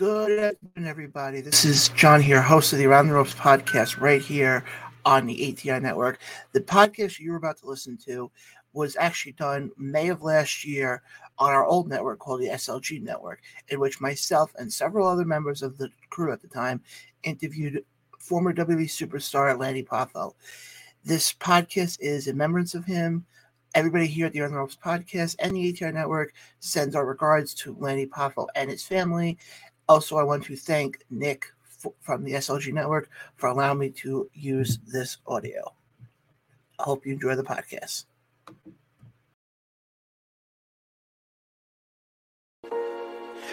Good afternoon, everybody. This is Jon here, host of the Around the Ropes podcast, right here on the ATI network. The podcast you're about to listen to was actually done May of last year on our old network called the SLG network, in which myself and several other members of the crew at the time interviewed former WWE superstar Lanny Poffo. This podcast is in remembrance of him. Everybody here at the Around the Ropes podcast and the ATI network sends our regards to Lanny Poffo and his family also, I want to thank Nick f- from the SLG Network for allowing me to use this audio. I hope you enjoy the podcast.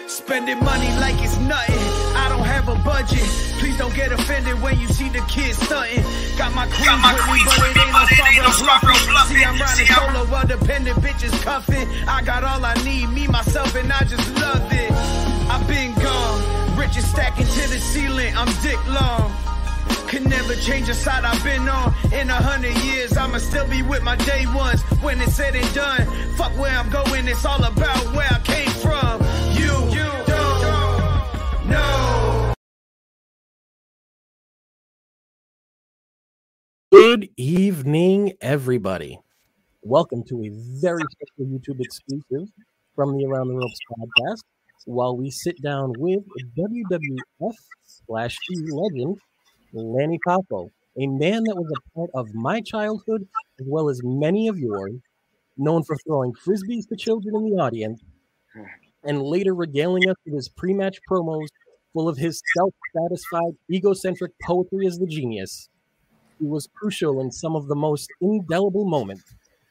Spending money like it's nothing. I don't have a budget. Please don't get offended when you see the kids stunting. Got my queens Got my with me, but it ain't no Star bluffing. See, I'm riding solo, well dependent bitches cuffing. I got all I need, me, myself, and I just love it. I've been gone, riches stacking to the ceiling. I'm dick long. Can never change the side I've been on. In a hundred years, I'ma still be with my day ones. When it's said and done, fuck where I'm going, it's all about where I came from. You, you don't know. Good evening, everybody. Welcome to a very special YouTube exclusive from the Around the Ropes podcast while we sit down with WWF slash legend Lanny Poffo, a man that was a part of my childhood as well as many of yours, known for throwing frisbees to children in the audience, and later regaling us with his pre-match promos full of his self-satisfied, egocentric poetry as the genius. He was crucial in some of the most indelible moments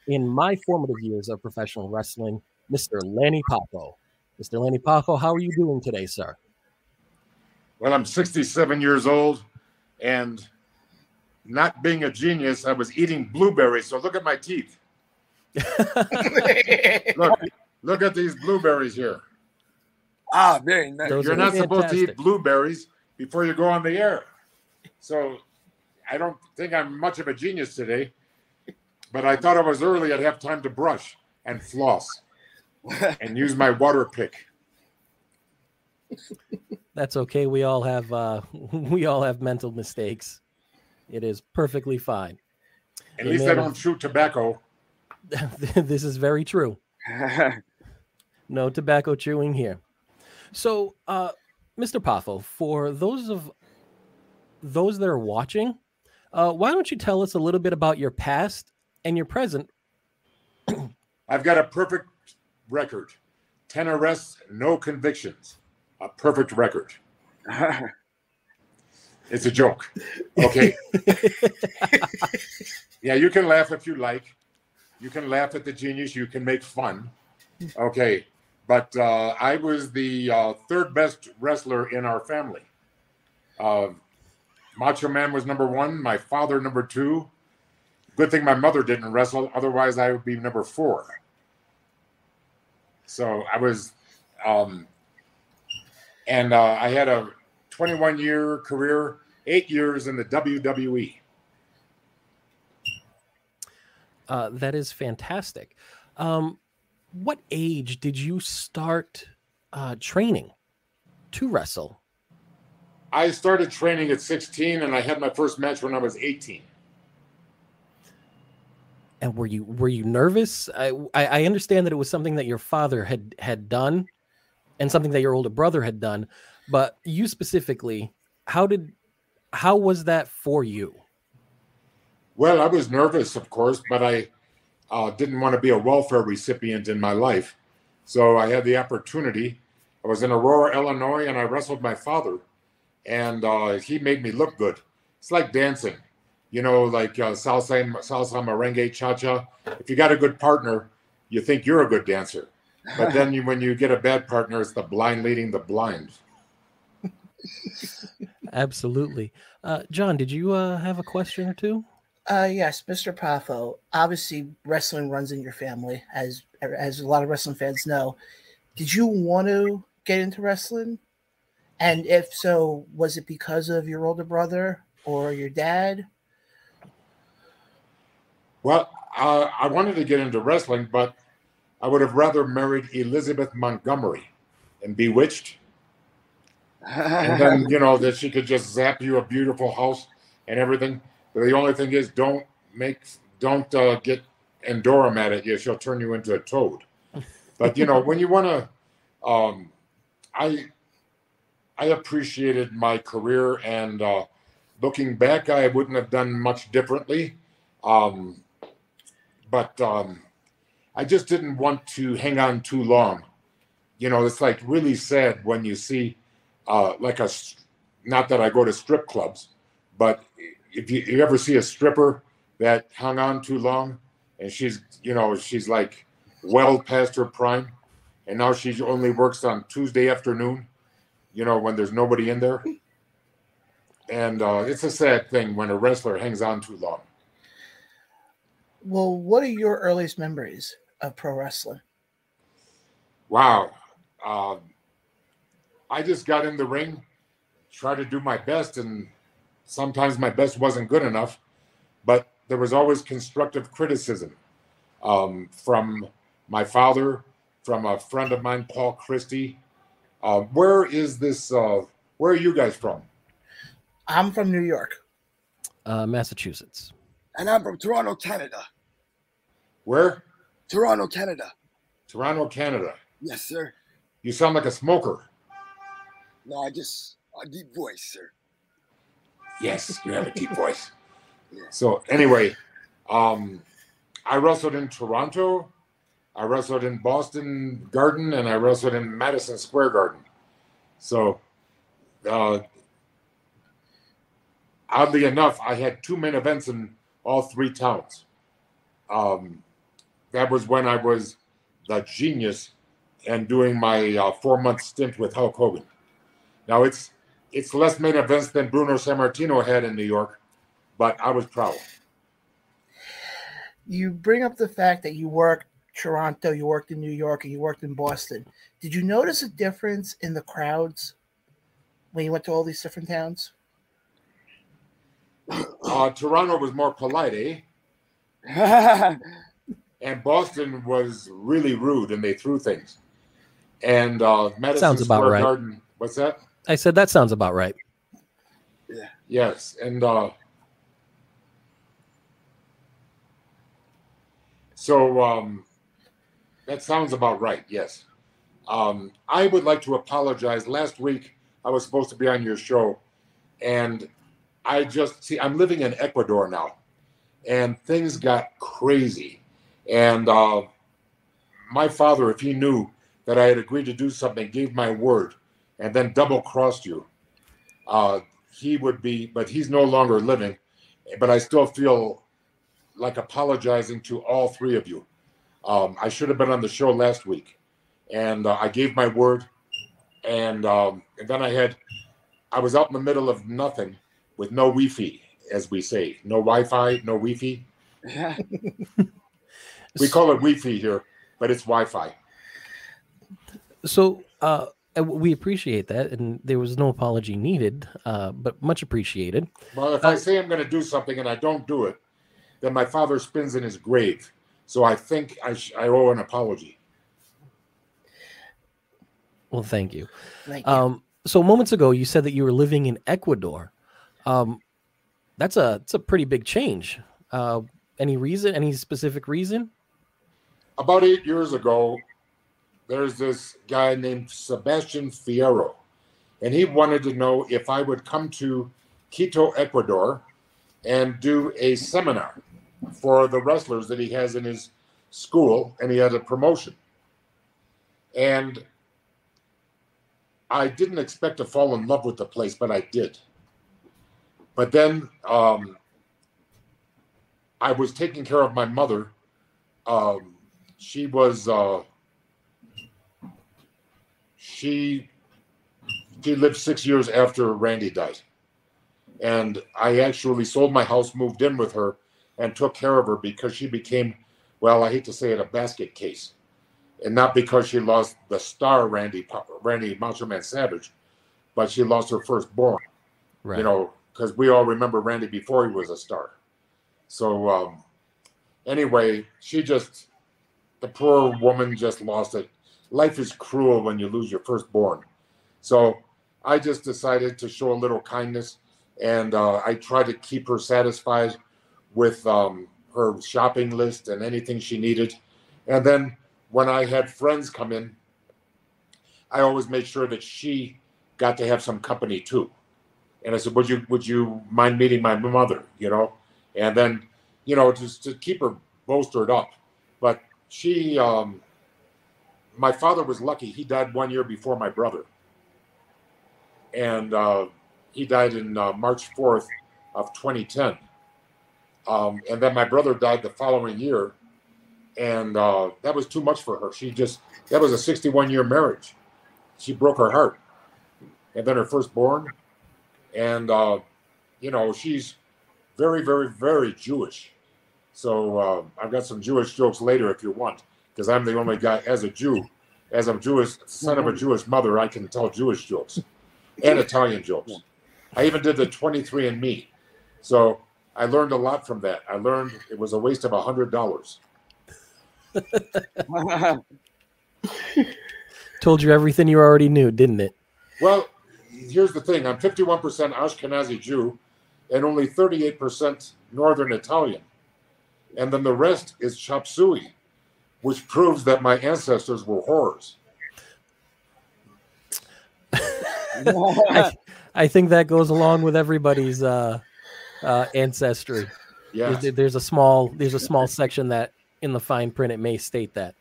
in my formative years of professional wrestling, Mr. Lanny Poffo. Mr. Lanny Poffo, how are you doing today, sir? Well, I'm 67 years old, and not being a genius, I was eating blueberries. So look at my teeth. look, look at these blueberries here. Ah, very nice. Those You're not fantastic. supposed to eat blueberries before you go on the air. So I don't think I'm much of a genius today, but I thought I was early. I'd have time to brush and floss and use my water pick. That's okay. We all have uh, we all have mental mistakes. It is perfectly fine. At least I don't chew tobacco. this is very true. no tobacco chewing here. So, uh, Mr. Poffo, for those of those that are watching, uh, why don't you tell us a little bit about your past and your present? I've got a perfect record 10 arrests, no convictions. A perfect record. it's a joke. Okay. yeah, you can laugh if you like. You can laugh at the genius. You can make fun. Okay. But uh, I was the uh, third best wrestler in our family. Uh, Macho Man was number one, my father number two. Good thing my mother didn't wrestle, otherwise, I would be number four. So I was, um, and uh, I had a 21 year career, eight years in the WWE. Uh, that is fantastic. Um, what age did you start uh, training to wrestle? I started training at 16 and I had my first match when I was 18 and were you were you nervous? I, I understand that it was something that your father had had done, and something that your older brother had done, but you specifically, how did how was that for you? Well, I was nervous, of course, but I uh, didn't want to be a welfare recipient in my life, so I had the opportunity. I was in Aurora, Illinois, and I wrestled my father, and uh, he made me look good. It's like dancing you know, like uh, salsa, salsa, merengue, cha cha. If you got a good partner, you think you're a good dancer. But then you, when you get a bad partner, it's the blind leading the blind. Absolutely. Uh, Jon, did you uh, have a question or two? Uh, yes, Mr. Poffo. Obviously, wrestling runs in your family, as as a lot of wrestling fans know. Did you want to get into wrestling? And if so, was it because of your older brother or your dad? Well, uh, I wanted to get into wrestling, but I would have rather married Elizabeth Montgomery and Bewitched. and then you know that she could just zap you a beautiful house and everything. But the only thing is, don't make, don't uh, get Endora mad at you. She'll turn you into a toad. But you know, when you want to, um, I, I appreciated my career, and uh, looking back, I wouldn't have done much differently. Um, but um, I just didn't want to hang on too long. You know, it's like really sad when you see, uh, like a, not that I go to strip clubs, but if you, you ever see a stripper that hung on too long and she's, you know, she's like well past her prime and now she only works on Tuesday afternoon, you know, when there's nobody in there. And uh, it's a sad thing when a wrestler hangs on too long. Well, what are your earliest memories of pro wrestling? Wow. Um, I just got in the ring, tried to do my best, and sometimes my best wasn't good enough, but there was always constructive criticism um, from my father, from a friend of mine, Paul Christie. Uh, where is this? Uh, where are you guys from? I'm from New York. Uh, Massachusetts. And I'm from Toronto, Canada. Where? Toronto, Canada. Toronto, Canada. Yes, sir. You sound like a smoker. No, I just a deep voice, sir. Yes, you have a deep voice. So anyway, um, I wrestled in Toronto, I wrestled in Boston Garden, and I wrestled in Madison Square Garden. So, uh, oddly enough, I had two main events in all three towns. Um, that was when I was the genius and doing my uh, four month stint with Hulk Hogan. Now it's it's less main events than Bruno Sammartino had in New York, but I was proud. You bring up the fact that you worked Toronto, you worked in New York, and you worked in Boston. Did you notice a difference in the crowds when you went to all these different towns? Uh, Toronto was more polite, eh? and Boston was really rude, and they threw things. And uh, Madison Sounds about Square right. Garden, what's that? I said that sounds about right. Yeah. Yes, and uh, so um, that sounds about right. Yes, um, I would like to apologize. Last week I was supposed to be on your show, and I just see I'm living in Ecuador now, and things got crazy. And uh, my father, if he knew that I had agreed to do something, gave my word, and then double crossed you. Uh, he would be, but he's no longer living. But I still feel like apologizing to all three of you. Um, I should have been on the show last week, and uh, I gave my word. And, um, and then I had, I was out in the middle of nothing with no Wi-Fi, as we say, no Wi-Fi, no Wi-Fi. We call it Wi-Fi here, but it's Wi-Fi. So uh, uh, we appreciate that, and there was no apology needed, uh, but much appreciated. Well, if I say I'm going to do something and I don't do it, then my father spins in his grave. So I think I, sh- I owe an apology. Well, thank you. Thank you. Um, so moments ago, you said that you were living in Ecuador. Um, that's a that's a pretty big change. Uh, any reason? Any specific reason? About eight years ago, there's this guy named Sebastian Fierro, and he wanted to know if I would come to Quito, Ecuador, and do a seminar for the wrestlers that he has in his school, and he had a promotion. And I didn't expect to fall in love with the place, but I did. But then um, I was taking care of my mother. Um, she was uh, she she lived six years after Randy died, and I actually sold my house, moved in with her, and took care of her because she became, well, I hate to say it, a basket case, and not because she lost the star Randy Randy Macho Man Savage, but she lost her firstborn Right. you know, because we all remember Randy before he was a star. So um, anyway, she just, the poor woman just lost it. Life is cruel when you lose your firstborn. So I just decided to show a little kindness, and uh, I tried to keep her satisfied with um, her shopping list and anything she needed. And then when I had friends come in, I always made sure that she got to have some company too. And I said, "Would you would you mind meeting my mother?" You know, and then you know just to keep her bolstered up. But she, um, my father was lucky. He died one year before my brother, and uh, he died in uh, March fourth of 2010. Um, and then my brother died the following year, and uh, that was too much for her. She just that was a 61 year marriage. She broke her heart, and then her firstborn, and uh, you know she's very, very, very Jewish. So uh, I've got some Jewish jokes later if you want, because I'm the only guy as a Jew, as a Jewish son of a Jewish mother, I can tell Jewish jokes and Italian jokes. I even did the 23 and Me, so I learned a lot from that. I learned it was a waste of a hundred dollars. Told you everything you already knew, didn't it? Well, here's the thing: I'm 51% Ashkenazi Jew, and only 38% Northern Italian, and then the rest is chop suey, which proves that my ancestors were whores. I, I think that goes along with everybody's uh, uh, ancestry. Yeah, There's, there's a small there's a small section that in the fine print it may state that.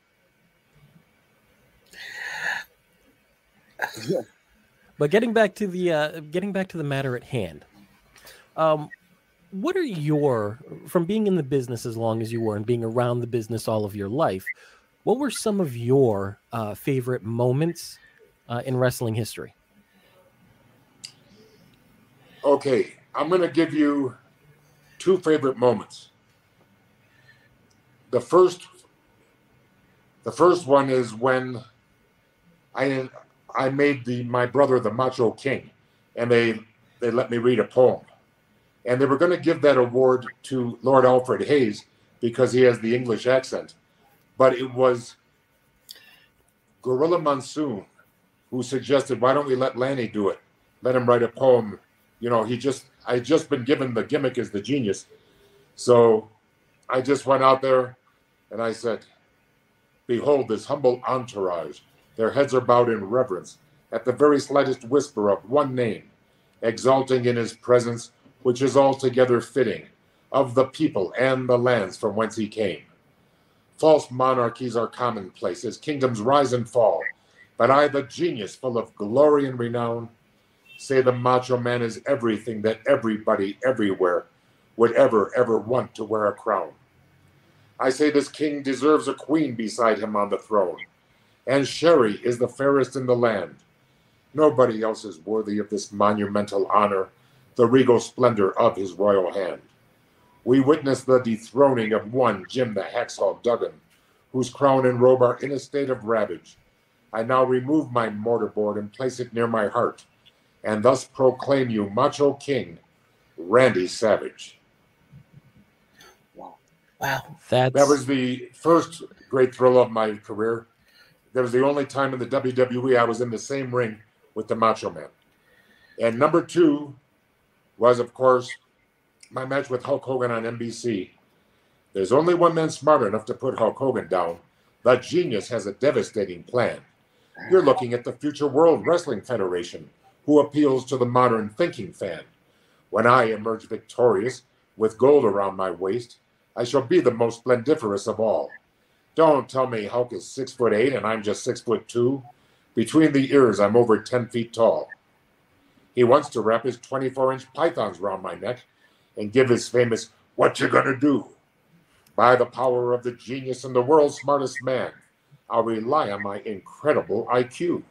But getting back to the uh, getting back to the matter at hand, um, what are your from being in the business as long as you were and being around the business all of your life? What were some of your uh, favorite moments uh, in wrestling history? Okay, I'm going to give you two favorite moments. The first, the first one is when I I made the my brother the Macho King, and they they let me read a poem, and they were going to give that award to Lord Alfred Hayes because he has the English accent, but it was Gorilla Monsoon who suggested, why don't we let Lanny do it? Let him write a poem. You know, he just I just been given the gimmick as the genius, so I just went out there and I said, Behold this humble entourage. Their heads are bowed in reverence at the very slightest whisper of one name, exalting in his presence, which is altogether fitting, of the people and the lands from whence he came. False monarchies are commonplace as kingdoms rise and fall, but I, the genius full of glory and renown, say the macho man is everything that everybody everywhere would ever, ever want to wear a crown. I say this king deserves a queen beside him on the throne, and Sherri is the fairest in the land. Nobody else is worthy of this monumental honor, the regal splendor of his royal hand. We witness the dethroning of one Jim the Hacksaw Duggan, whose crown and robe are in a state of ravage. I now remove my mortarboard and place it near my heart, and thus proclaim you Macho King, Randy Savage. Wow. Wow. That's That was the first great thrill of my career. That was the only time in the WWE I was in the same ring with the Macho Man. And number two was, of course, my match with Hulk Hogan on NBC. There's only one man smart enough to put Hulk Hogan down. The genius has a devastating plan. You're looking at the future World Wrestling Federation, who appeals to the modern thinking fan. When I emerge victorious with gold around my waist, I shall be the most splendiferous of all. Don't tell me Hulk is six foot eight and I'm just six foot two. Between the ears, I'm over 10 feet tall. He wants to wrap his 24 inch pythons round my neck and give his famous, What you gonna do? By the power of the genius and the world's smartest man, I'll rely on my incredible IQ.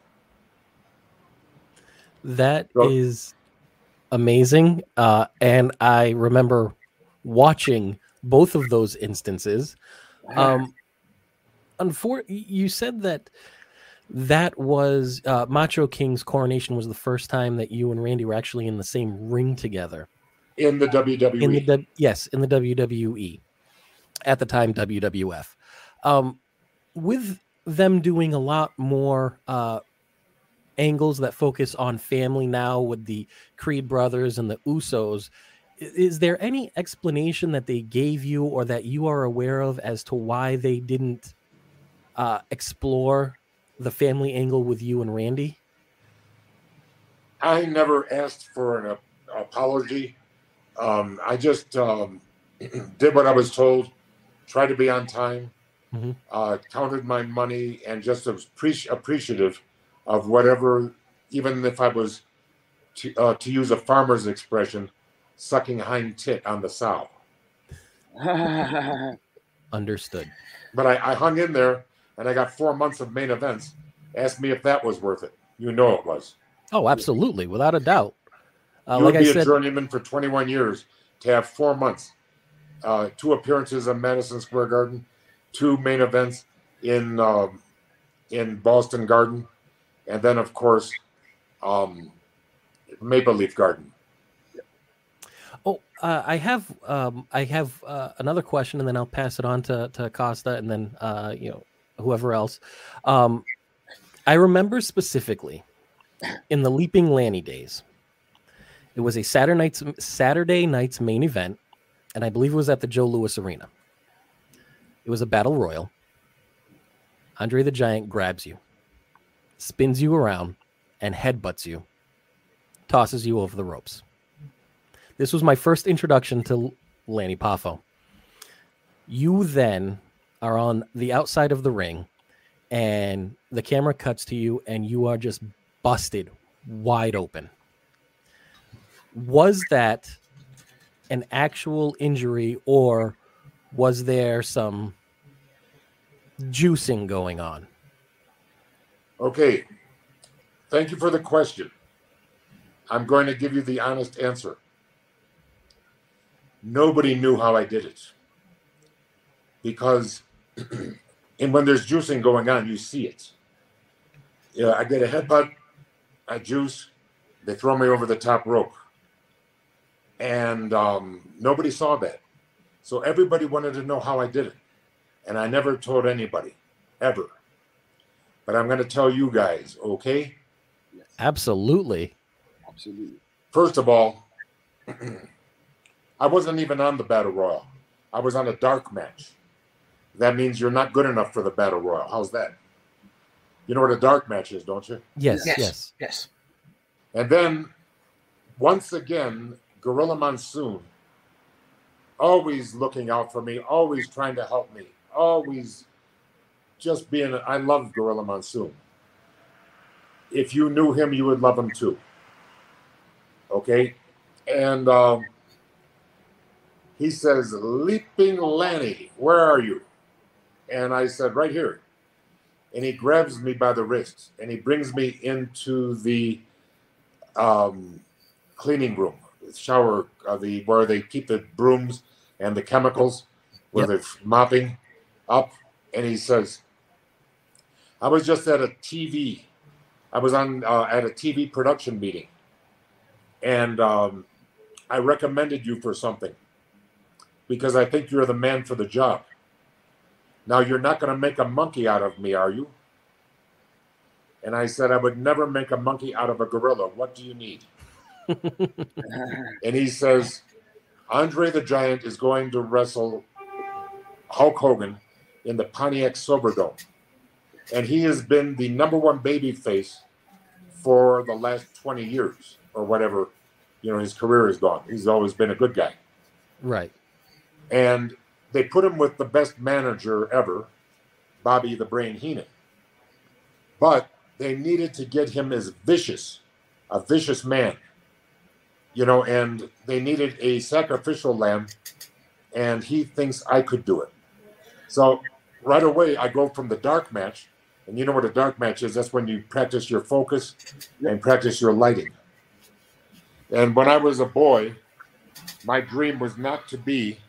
That So- is amazing. Uh, and I remember watching both of those instances. Um, unfor- you said that that was uh, Macho King's coronation was the first time that you and Randy were actually in the same ring together. In the WWE. In the yes, in the WWE at the time WWF. Um, with them doing a lot more uh, angles that focus on family now with the Creed brothers and the Usos. Is there any explanation that they gave you or that you are aware of as to why they didn't uh, explore the family angle with you and Randy? I never asked for an ap- apology. Um, I just um, did what I was told, tried to be on time, Mhm. uh, counted my money, and just was appreci- appreciative of whatever, even if I was, to, uh, to use a farmer's expression, sucking hind tit on the sow. Understood. But I, I hung in there and I got four months of main events. Ask me if that was worth it. You know it was. Oh, absolutely, without a doubt. Uh, you like would I be a journeyman for 21 years to have four months, uh, two appearances at Madison Square Garden, two main events in um, in Boston Garden, and then of course um, Maple Leaf Garden. Oh, uh, I have um, I have uh, another question, and then I'll pass it on to to Kosta, and then uh, you know whoever else. Um, I remember specifically in the Leaping Lanny days. It was a Saturday night's Saturday night's main event, and I believe it was at the Joe Louis Arena. It was a battle royal. Andre the Giant grabs you, spins you around, and headbutts you, tosses you over the ropes. This was my first introduction to Lanny Poffo. You then are on the outside of the ring, and the camera cuts to you, and you are just busted wide open. Was that an actual injury, or was there some juicing going on? Okay, thank you for the question. I'm going to give you the honest answer. Nobody knew how I did it because, and when there's juicing going on, you see it. Yeah, I get a headbutt, I juice, they throw me over the top rope, and um, nobody saw that. So everybody wanted to know how I did it, and I never told anybody, ever. But I'm going to tell you guys, okay? Absolutely. Absolutely. First of all, I wasn't even on the Battle Royal. I was on a dark match. That means you're not good enough for the Battle Royal. How's that? You know what a dark match is, don't you? Yes, Yes. yes. Yes. And then, once again, Gorilla Monsoon, always looking out for me, always trying to help me, always just being. I love Gorilla Monsoon. If you knew him, you would love him too. Okay? And um, he says, Leaping Lanny, where are you? And I said, Right here. And he grabs me by the wrist and he brings me into the um, cleaning room, the shower, uh, the where they keep the brooms and the chemicals, where Yep. they're mopping up. And he says, "I was just at a TV. I was on uh, at a TV production meeting, and um, I recommended you for something because I think you're the man for the job. Now you're not going to make a monkey out of me, are you?" And I said, I would never make a monkey out of a gorilla. What do you need? And he says, Andre the Giant is going to wrestle Hulk Hogan in the Pontiac Silverdome. And he has been the number one baby face for the last 20 years or whatever, you know, his career is gone. He's always been a good guy. Right. And they put him with the best manager ever, Bobby the Brain Heenan. But they needed to get him as vicious, a vicious man. You know, and they needed a sacrificial lamb, and he thinks I could do it. So right away, I go from the dark match, and you know what a dark match is? That's when you practice your focus and practice your lighting. And when I was a boy, my dream was not to be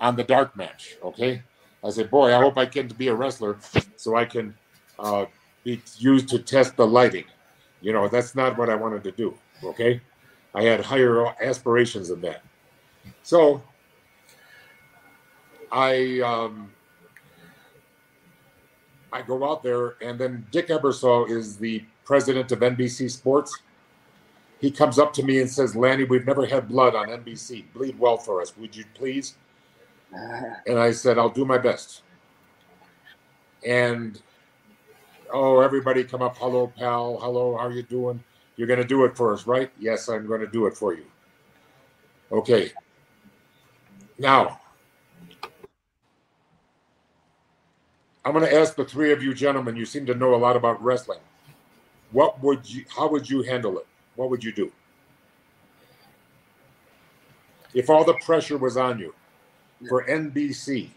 on the dark match. Okay, I said, boy, I hope I to be a wrestler so I can uh, be used to test the lighting. You know, that's not what I wanted to do. Okay, I had higher aspirations than that. So I um, I go out there, and then Dick Ebersol is the president of NBC Sports. He comes up to me and says, Lanny, we've never had blood on NBC. Bleed well for us. Would you please? And I said, I'll do my best. And oh, everybody come up. Hello, pal. Hello, how you doing? You're going to do it for us, right? Yes, I'm going to do it for you. Okay. Now, I'm going to ask the three of you gentlemen. You seem to know a lot about wrestling. What would you? How would you handle it? What would you do if all the pressure was on you for NBC?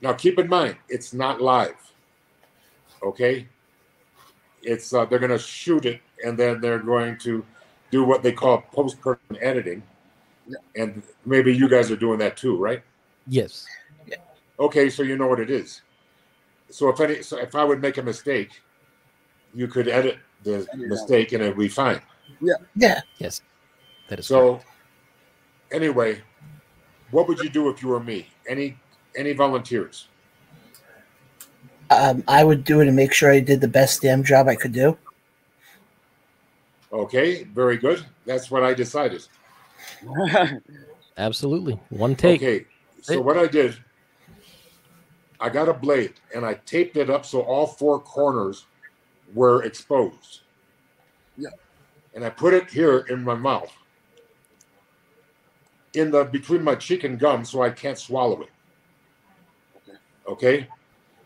Now, keep in mind, it's not live. Okay, it's uh, they're going to shoot it and then they're going to do what they call post production editing, and maybe you guys are doing that too, right? Yes. Okay, so you know what it is. So if any, so if I would make a mistake, you could edit the mistake and it'd be fine. Yeah. Yeah. Yes. That is So anyway, what would you do if you were me? Any any volunteers? Um, I would do it and make sure I did the best damn job I could do. Okay, very good. That's what I decided. Absolutely. One take. Okay, so what I did, I got a blade and I taped it up so all four corners were exposed. Yeah. And I put it here in my mouth, in the between my cheek and gum, so I can't swallow it. Okay. Okay,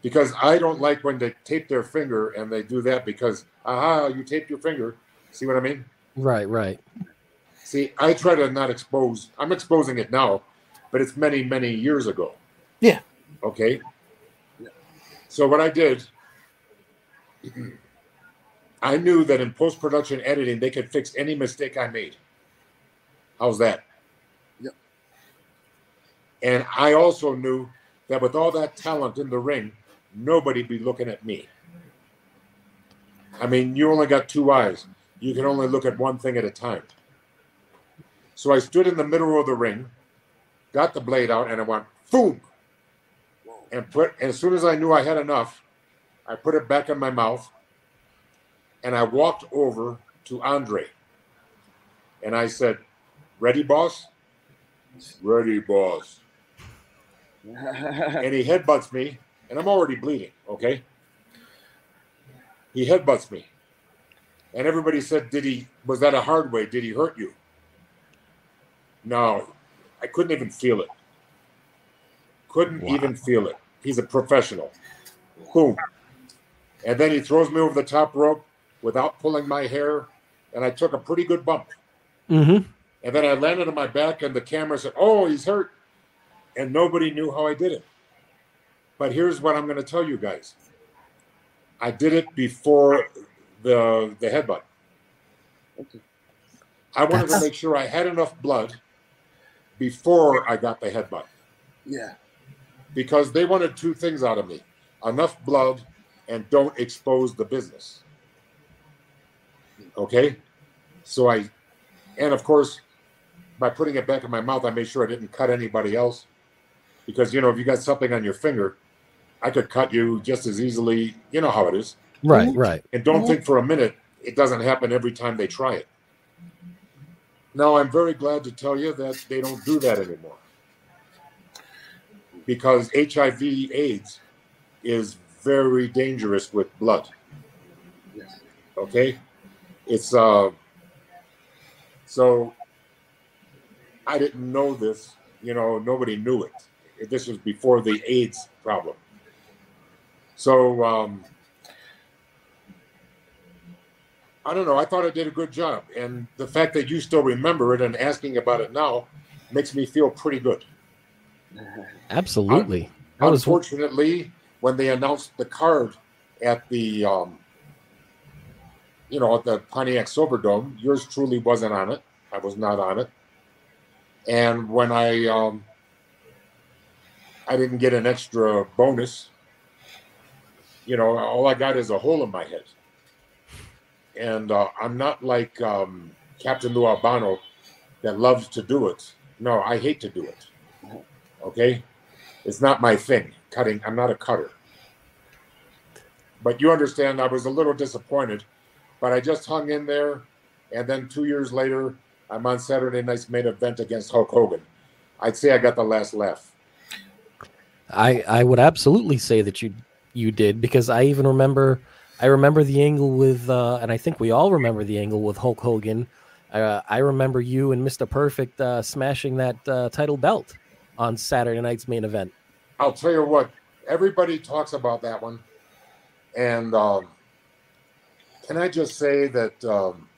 because I don't like when they tape their finger and they do that because aha, you taped your finger. See what I mean? Right, right. See, I try to not expose. I'm exposing it now, but it's many, many years ago. Yeah. Okay. Yeah. So what I did, I knew that in post production editing they could fix any mistake I made. How's that? And I also knew that with all that talent in the ring, nobody'd be looking at me. I mean, you only got two eyes. You can only look at one thing at a time. So I stood in the middle of the ring, got the blade out, and I went boom, and put. And as soon as I knew I had enough, I put it back in my mouth, and I walked over to Andre, and I said, "Ready, boss? Ready, boss." And he headbutts me, and I'm already bleeding. Okay. He headbutts me, and everybody said, "Did he? Was that a hard way? Did he hurt you?" No, I couldn't even feel it. Couldn't Wow. even feel it. He's a professional. Boom. And then he throws me over the top rope without pulling my hair, and I took a pretty good bump. Mm-hmm. And then I landed on my back, and the camera said, "Oh, he's hurt," and nobody knew how I did it. But here's what I'm going to tell you guys: I did it before the the headbutt. Okay. I wanted to make sure I had enough blood before I got the headbutt yeah. because they wanted two things out of me: enough blood and don't expose the business. Okay, so I, and of course, by putting it back in my mouth, I made sure I didn't cut anybody else, because you know if you got something on your finger, I could cut you just as easily. You know how it is, Right, right. and don't think for a minute it doesn't happen every time they try it. Now, I'm very glad to tell you that they don't do that anymore because HIV/AIDS is very dangerous with blood. Okay, it's uh. So I didn't know this. You know, nobody knew it. This was before the AIDS problem. So um, I don't know. I thought I did a good job, and the fact that you still remember it and asking about it now makes me feel pretty good. Absolutely. Was Unfortunately, when they announced the card at the, um, you know, at the Pontiac Silverdome, yours truly wasn't on it. I was not on it. And when I, um, I didn't get an extra bonus. You know, all I got is a hole in my head. And uh, I'm not like um, Captain Lou Albano that loves to do it. No, I hate to do it. Okay? It's not my thing. Cutting, I'm not a cutter. but you understand, I was a little disappointed, but I just hung in there. And then two years later, I'm on Saturday night's main event against Hulk Hogan. I'd say I got the last laugh. I I would absolutely say that you you did because I even remember I remember the angle with uh, and I think we all remember the angle with Hulk Hogan. Uh, I remember you and Mr. Perfect uh, smashing that uh, title belt on Saturday night's main event. I'll tell you what, everybody talks about that one, and um, can I just say that um,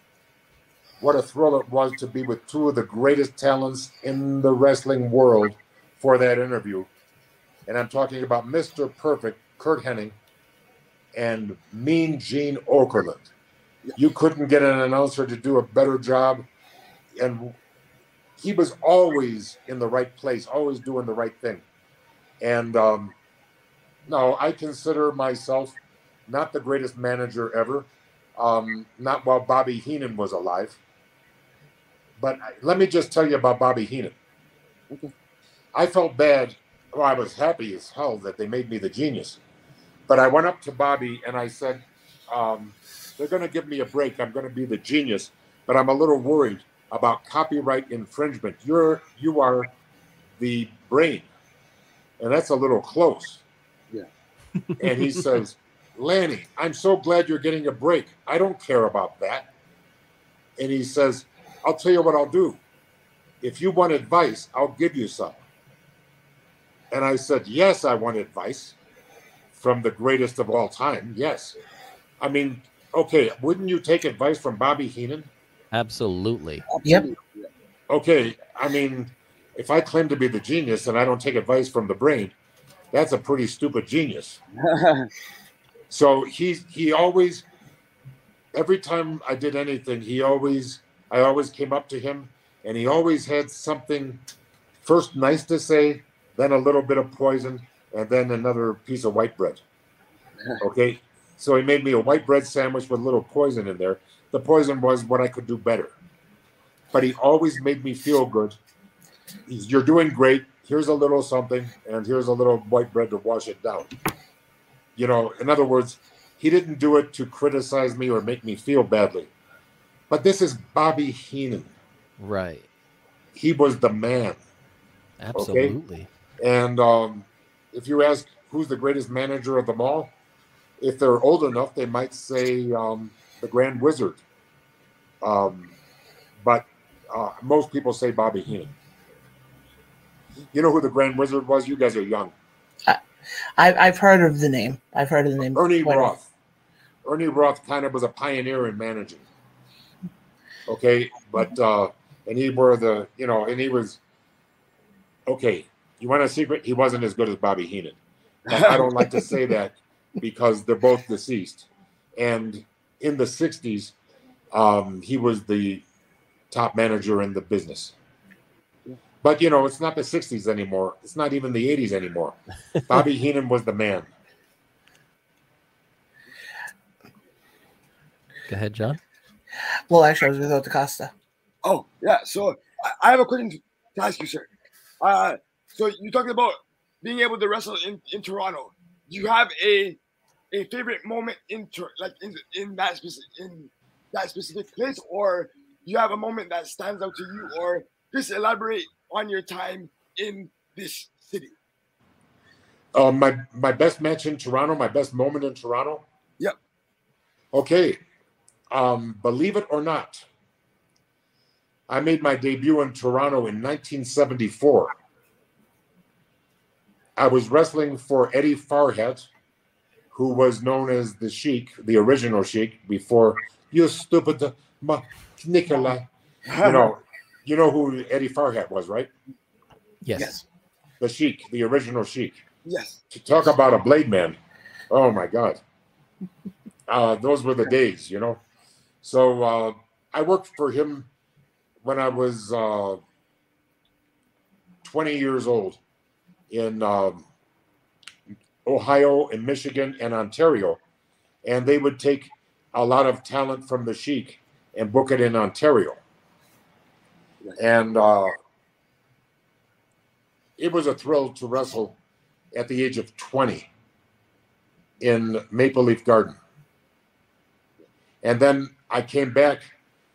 what a thrill it was to be with two of the greatest talents in the wrestling world for that interview. And I'm talking about Mr. Perfect, Curt Hennig, and Mean Gene Okerlund. You couldn't get an announcer to do a better job. And he was always in the right place, always doing the right thing. And um, no, I consider myself not the greatest manager ever, um, not while Bobby Heenan was alive. But let me just tell you about Bobby Heenan. I felt bad. Well, I was happy as hell that they made me the genius. But I went up to Bobby and I said, um, they're going to give me a break. I'm going to be the genius, but I'm a little worried about copyright infringement. You're you are the brain, and that's a little close. Yeah. and he says, Lanny, I'm so glad you're getting a break. I don't care about that. And he says, I'll tell you what I'll do. If you want advice, I'll give you some. And I said, Yes, I want advice from the greatest of all time. Yes. I mean, okay, wouldn't you take advice from Bobby Heenan? Absolutely. Yep. Okay, I mean, if I claim to be the genius and I don't take advice from the brain, that's a pretty stupid genius. So he he always every time I did anything, he always I always came up to him and he always had something first nice to say, then a little bit of poison, and then another piece of white bread. Okay. So he made me a white bread sandwich with a little poison in there. The poison was what I could do better. But he always made me feel good. He's, You're doing great. Here's a little something, and here's a little white bread to wash it down. You know, in other words, he didn't do it to criticize me or make me feel badly. But this is Bobby Heenan. Right. He was the man. Absolutely. And um, if you ask who's the greatest manager of them all, if they're old enough, they might say um, the Grand Wizard. Um, but uh, most people say Bobby Heenan. You know who the Grand Wizard was? You guys are young. I, I've heard of the name. I've heard of the name. Ernie Roth. Ernie Roth kind of was a pioneer in managing. Okay, but uh, and he were the you know, and he was okay. You want a secret? He wasn't as good as Bobby Heenan. And I don't like to say that because they're both deceased. And in the '60s, um, he was the top manager in the business. But you know, it's not the '60s anymore. It's not even the '80s anymore. Bobby Heenan was the man. Go ahead, Jon. Well, actually, I was with Otto Kosta. Oh, yeah. So I, I have a question to ask you, sir. Uh, so you talked about being able to wrestle in, in Toronto. Do you have a a favorite moment in like in, in that specific in that specific place, or you have a moment that stands out to you, or just elaborate on your time in this city? Uh, my my best match in Toronto, my best moment in Toronto. Yep. Okay. Um, believe it or not, I made my debut in Toronto in 1974. I was wrestling for Eddie Farhat, who was known as the Sheik, the original Sheik, before you stupid ma- Nicola. You know, you know who Eddie Farhat was, right? Yes. Yes. The Sheik, the original Sheik yes. to talk about a blade man. Oh my God. Uh, those were the days, you know. So uh, I worked for him when I was uh, 20 years old in um, Ohio and Michigan and Ontario. And they would take a lot of talent from the Sheik and book it in Ontario. And uh, it was a thrill to wrestle at the age of 20 in Maple Leaf Garden. And then I came back.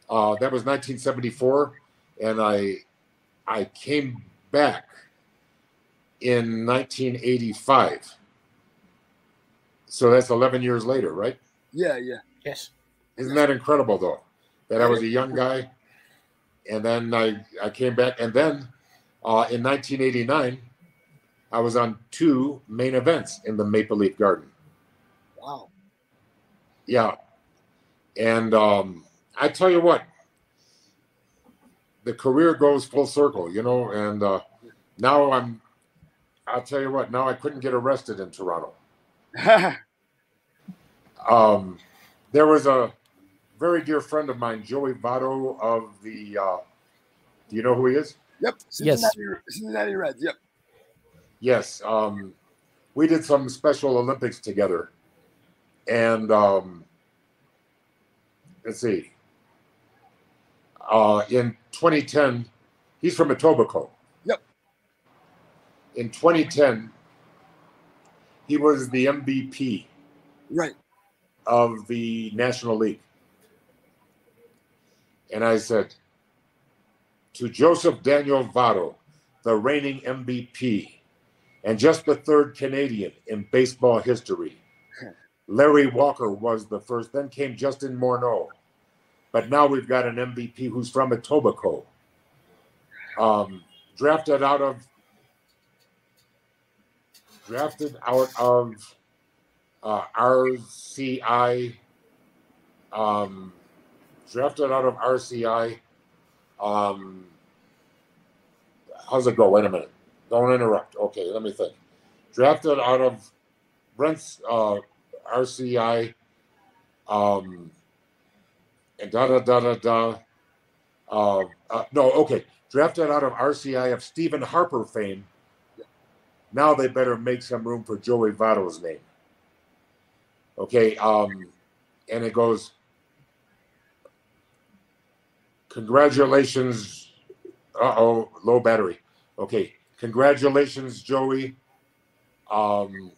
Uh, that was 1974, and I I came back in 1985. So that's 11 years later, right? Yeah, yeah. Yes. Isn't that incredible, though? That I was a young guy, and then I I came back, and then uh, in 1989, I was on two main events in the Maple Leaf Garden. Wow. Yeah, and um, I tell you what, the career goes full circle, you know. And uh, now I'm, I'll tell you what, now I couldn't get arrested in Toronto. Um, there was a very dear friend of mine, Joey Votto of the. Uh, do you know who he is? yep. Yes. Cincinnati, Cincinnati Reds. Yep. Yes. Um, we did some Special Olympics together, and um, let's see. Uh, in 2010, he's from Etobicoke. In 2010, he was the MVP Right. of the National League. And I said, to Joseph Daniel Votto, the reigning MVP, and just the third Canadian in baseball history. Larry Walker was the first, then came Justin Morneau. But now we've got an MVP who's from Etobicoke. Um, drafted out of drafted out of uh, RCI, um, drafted out of RCI. Um, how's it go? Wait a minute. Don't interrupt. Okay, let me think. Drafted out of Brent's uh, RCI. Um, and da da da da da. Uh, uh, no, okay. Drafted out of RCI of Stephen Harper fame. Now they better make some room for Joey Votto's name. Okay, um, and it goes, congratulations. Uh oh, low battery. Okay, congratulations, Joey. Um,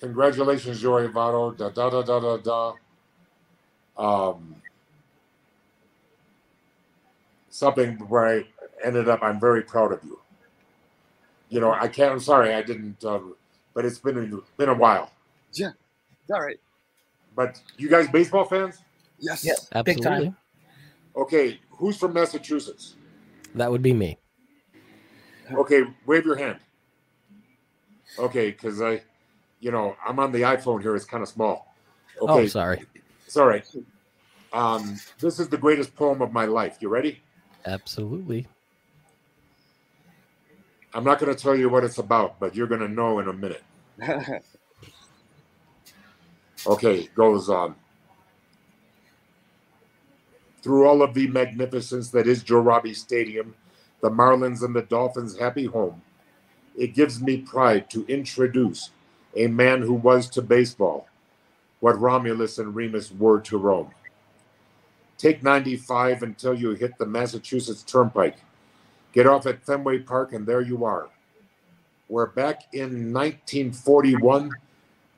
congratulations, Joey Votto. Da da da da da da. Um, something where I ended up. I'm very proud of you. You know, I can't. I'm sorry, I didn't. Uh, but it's been a, been a while. Yeah. All right. But you guys, baseball fans? Yes. Yeah. Big time. Absolutely. Okay, who's from Massachusetts? That would be me. Okay, wave your hand. Okay, because I, you know, I'm on the iPhone here. It's kind of small. Okay, Oh, sorry. it's all right. Um, this is the greatest poem of my life. You ready? Absolutely. I'm not going to tell you what it's about, but you're going to know in a minute. Okay, goes on. Through all of the magnificence that is Joe Robbie Stadium, the Marlins and the Dolphins' happy home, it gives me pride to introduce a man who was to baseball what Romulus and Remus were to Rome. Take 95 until you hit the Massachusetts Turnpike. Get off at Fenway Park, and there you are. Where back in 1941,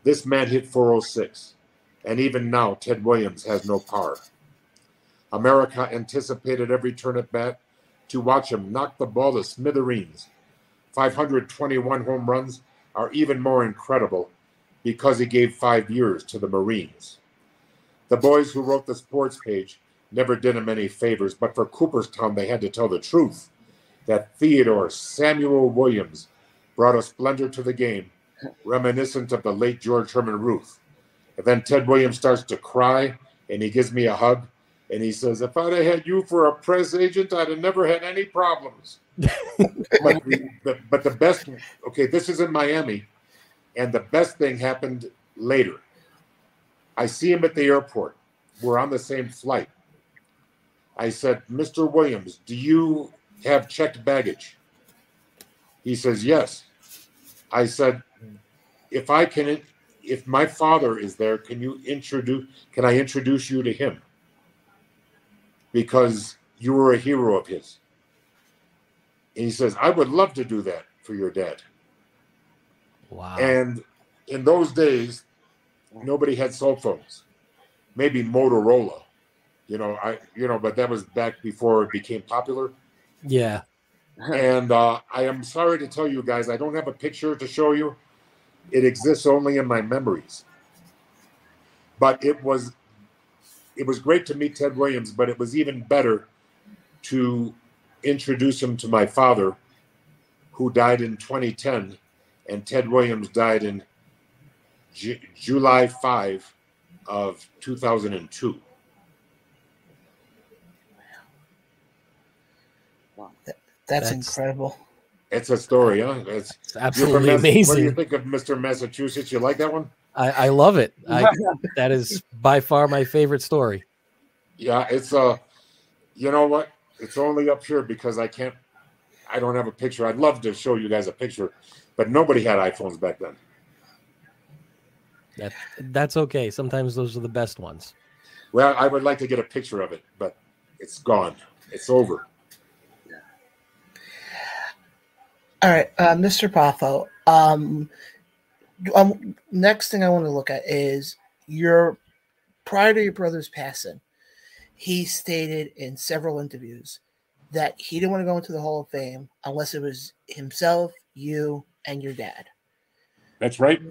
this man hit 406. And even now, Ted Williams has no power. America anticipated every turn at bat to watch him knock the ball to smithereens. 521 home runs are even more incredible because he gave five years to the Marines. The boys who wrote the sports page never did him any favors, but for Cooperstown, they had to tell the truth that Theodore Samuel Williams brought a splendor to the game, reminiscent of the late George Herman Ruth. And then Ted Williams starts to cry, and he gives me a hug, and he says, "If I'd have had you for a press agent, I'd have never had any problems." but, the, but the best, okay, this is in Miami, and the best thing happened later. I see him at the airport. We're on the same flight. I said, Mr. Williams, do you have checked baggage? He says, Yes. I said, If I can, if my father is there, can you introduce, can I introduce you to him? Because you were a hero of his. And he says, I would love to do that for your dad. Wow. And in those days, nobody had cell phones. Maybe Motorola, you know. I you know, but that was back before it became popular. Yeah. And uh, I am sorry to tell you guys, I don't have a picture to show you. It exists only in my memories. But it was it was great to meet Ted Williams, but it was even better to introduce him to my father, who died in 2010, and Ted Williams died in Ju- July 5 of 2002. That's, That's- incredible. It's a story, huh? It's, It's absolutely Mass- What do you think of Mr. Massachusetts? You like that one? I, I love it. I, that is by far my favorite story. Yeah, it's uh you know what? It's only up here because I can't I don't have a picture. I'd love to show you guys a picture, but nobody had iPhones back then. That that's okay. Sometimes those are the best ones. Well, I would like to get a picture of it, but it's gone. It's over. All right, uh, Mr. Poffo. Um, um, next thing I want to look at is your prior to your brother's passing. He stated in several interviews that he didn't want to go into the Hall of Fame unless it was himself, you, and your dad. That's right.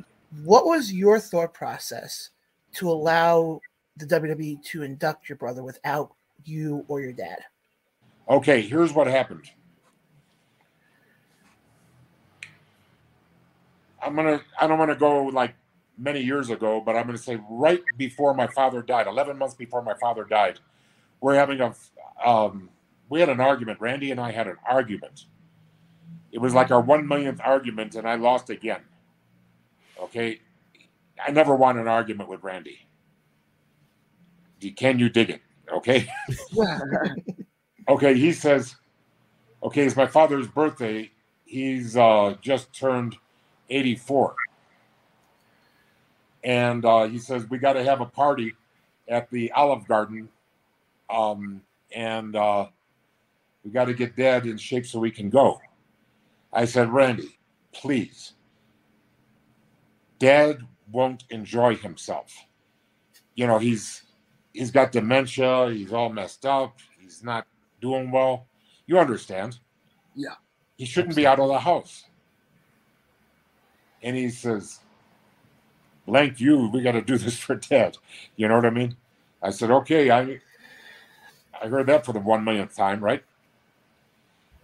What was your thought process to allow the WWE to induct your brother without you or your dad? Okay, here's what happened. I'm gonna I don't want to go like many years ago, but I'm gonna say right before my father died, 11 months before my father died, we're having a um, we had an argument. Randy and I had an argument. It was like our one millionth argument, and I lost again. Okay, I never won an argument with Randy. Can you dig it? Okay. Okay, he says, okay, it's my father's birthday. He's uh, just turned 84. And uh, he says, we got to have a party at the Olive Garden. Um, and uh, we got to get dad in shape so we can go. I said, Randy, please. Dad won't enjoy himself. You know, he's he's got dementia, he's all messed up, he's not doing well. You understand. Yeah. He shouldn't be out of the house. And he says, Blank you, we got to do this for Ted. You know what I mean? I said, okay, I I heard that for the one millionth time, right?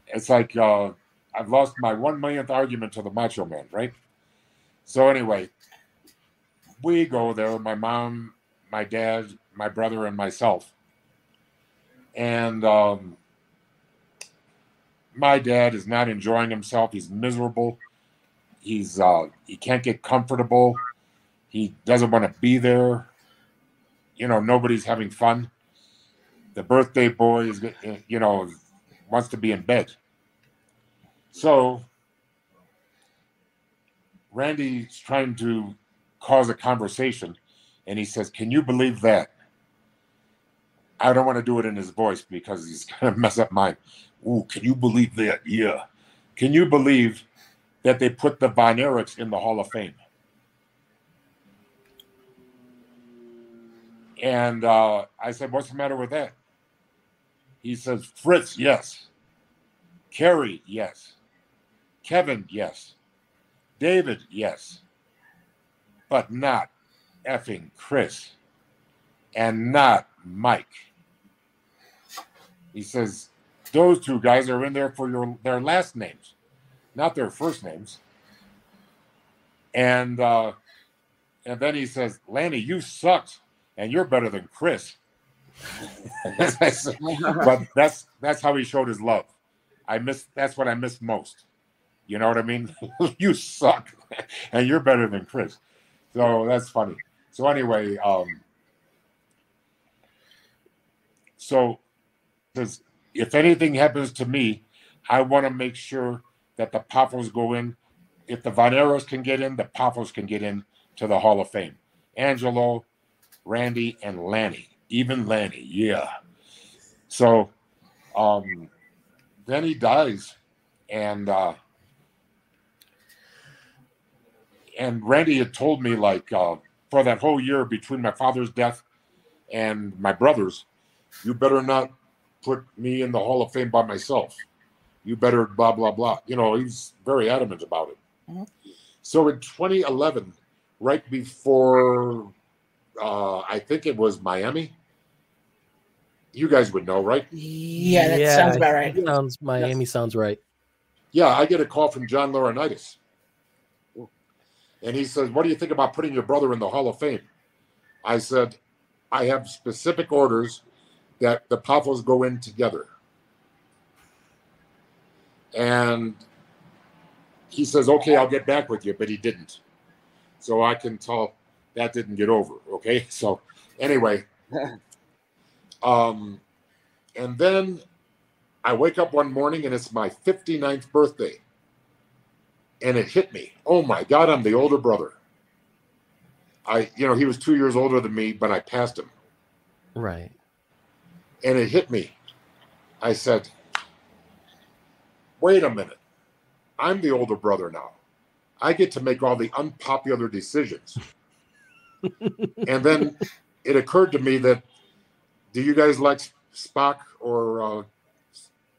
It's like uh, I've lost my one millionth argument to the Macho Man, right? So anyway, we go there. My mom, my dad, my brother, and myself. And um, my dad is not enjoying himself. He's miserable. He's uh, he can't get comfortable. He doesn't want to be there. You know, nobody's having fun. The birthday boy is, you know, wants to be in bed. So Randy's trying to cause a conversation, and he says, "Can you believe that?" I don't want to do it in his voice because he's gonna mess up mine. Ooh, can you believe that? Yeah. Can you believe that they put the Von Erichs in the Hall of Fame? And uh, I said, What's the matter with that? He says, Fritz, yes. Kerry, yes. Kevin, yes. David, yes. But not effing Chris. And not Mike. He says, Those two guys are in there for your their last names, not their first names. And uh, and then he says, Lanny, you sucked, and you're better than Chris. but that's that's how he showed his love. I miss that's what I miss most. You know what I mean? you suck, and you're better than Chris. So that's funny. So anyway, um, so if anything happens to me, I want to make sure that the Poffos go in. If the Von Erichs can get in, the Poffos can get in to the Hall of Fame. Angelo, Randy, and Lanny. Even Lanny, yeah. So um then he dies and uh and Randy had told me like uh for that whole year between my father's death and my brother's, you better not put me in the Hall of Fame by myself. You better blah blah blah. You know, he's very adamant about it. Mhm. So in 2011, right before uh, I think it was Miami. You guys would know, right? Yeah, that sounds about right. Sounds Miami sounds right. Yeah, I get a call from John Laurinaitis. And he says, What do you think about putting your brother in the Hall of Fame? I said, I have specific orders that the Poffos go in together. And he says, Okay, I'll get back with you, but he didn't. So I can tell that didn't get over. Okay. So anyway. um and then I wake up one morning and it's my 59th birthday. And it hit me. Oh my God, I'm the older brother. I, you know, he was two years older than me, but I passed him. Right. And it hit me. I said, wait a minute. I'm the older brother now. I get to make all the unpopular decisions. and then it occurred to me that do you guys like Spock or uh,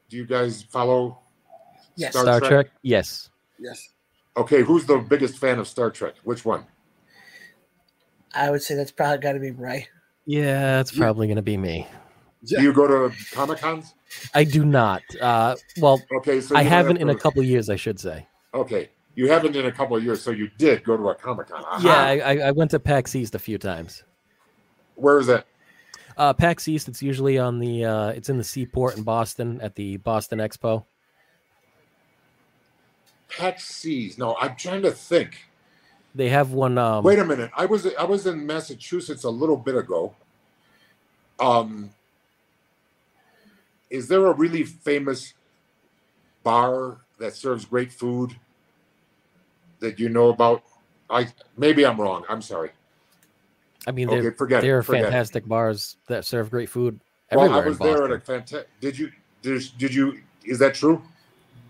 do you guys follow Yes. Star Star Trek? Trek? Yes. Yes. Okay, who's the biggest fan of Star Trek? Which one? I would say that's probably got to be Ray. Yeah, it's probably gonna be me. Do you go to Comic Cons? I do not. Uh, well, Okay, so I haven't have in a couple years, I should say. Okay, you haven't in a couple of years, so you did go to a Comic Con. Yeah, I, I- went to PAX East a few times. Where is that? Uh, PAX East, it's usually on the. Uh, it's in the Seaport in Boston at the Boston Expo. PAX East. No, I'm trying to think. They have one. Um, Wait a minute. I was I was in Massachusetts a little bit ago. Um, is there a really famous bar that serves great food that you know about? I maybe I'm wrong. I'm sorry. I mean, Okay, there, forget there it. are Forget it. fantastic bars that serve great food Well, I was in there at a fantastic. Did you did, did you is that true?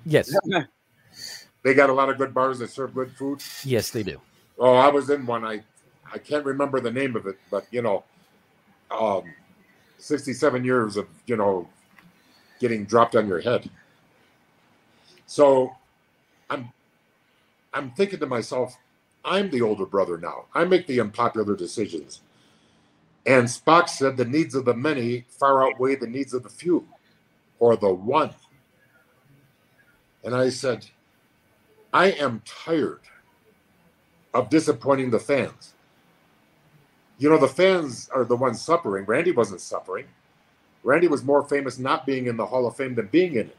Yes, They got a lot of good bars that serve good food. yes, they do. Oh, I was in one. I I can't remember the name of it, but you know, um, sixty-seven years of you know getting dropped on your head. So, I'm I'm thinking to myself, I'm the older brother now. I make the unpopular decisions. And Spock said the needs of the many far outweigh the needs of the few, or the one. And I said, I am tired of disappointing the fans. You know, the fans are the ones suffering. Randy wasn't suffering. Randy was more famous not being in the Hall of Fame than being in it.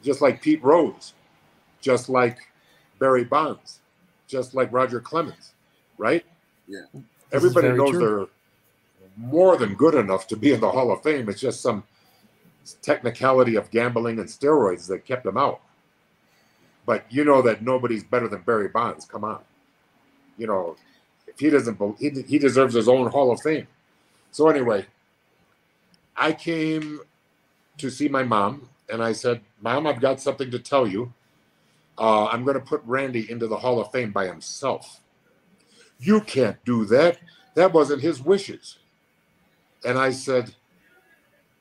Just like Pete Rose, just like Barry Bonds, just like Roger Clemens, right? Yeah. This Everybody knows true. they're more than good enough to be in the Hall of Fame. It's just some technicality of gambling and steroids that kept them out. But you know that nobody's better than Barry Bonds. Come on, you know if he doesn't, bel- he he deserves his own Hall of Fame. So anyway, I came to see my mom, and I said, "Mom, I've got something to tell you. Uh, I'm going to put Randy into the Hall of Fame by himself. You can't do that. That wasn't his wishes." And I said,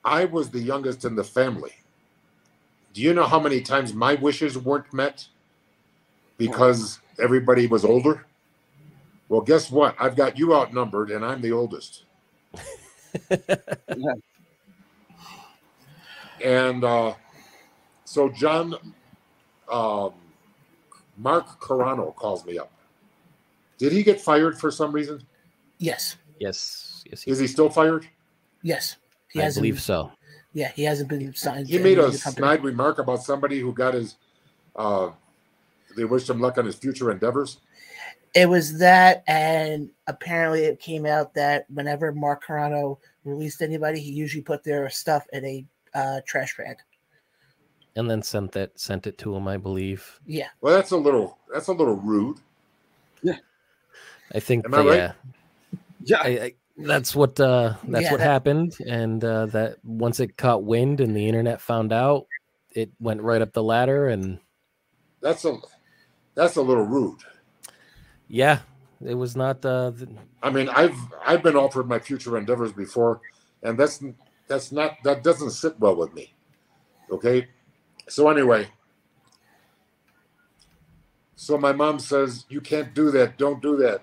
"I was the youngest in the family." Do you know how many times my wishes weren't met because everybody was older? Well, guess what? I've got you outnumbered, and I'm the oldest. And uh, so John, um, Mark Carrano calls me up. Did he get fired for some reason? Yes. Yes, yes, Is he still fired? Yes. He I hasn't. believe so. Yeah, he hasn't been signed. He made a of snide remark about somebody who got his. Uh, they wished him luck on his future endeavors. It was that, and apparently it came out that whenever Mark Carrano released anybody, he usually put their stuff in a uh, trash bag. And then sent that sent it to him, I believe. Yeah. Well, that's a little. That's a little rude. Yeah. I think Am I right? uh, Yeah. I, I, that's what uh, that's Yeah, what that- happened, and uh, that once it caught wind and the internet found out, it went right up the ladder, and That's a. That's a little rude. yeah, It was not uh, the. I mean, I've I've been offered my future endeavors before, and that's that's not that doesn't sit well with me. Okay, so anyway, so my mom says you can't do that. Don't do that,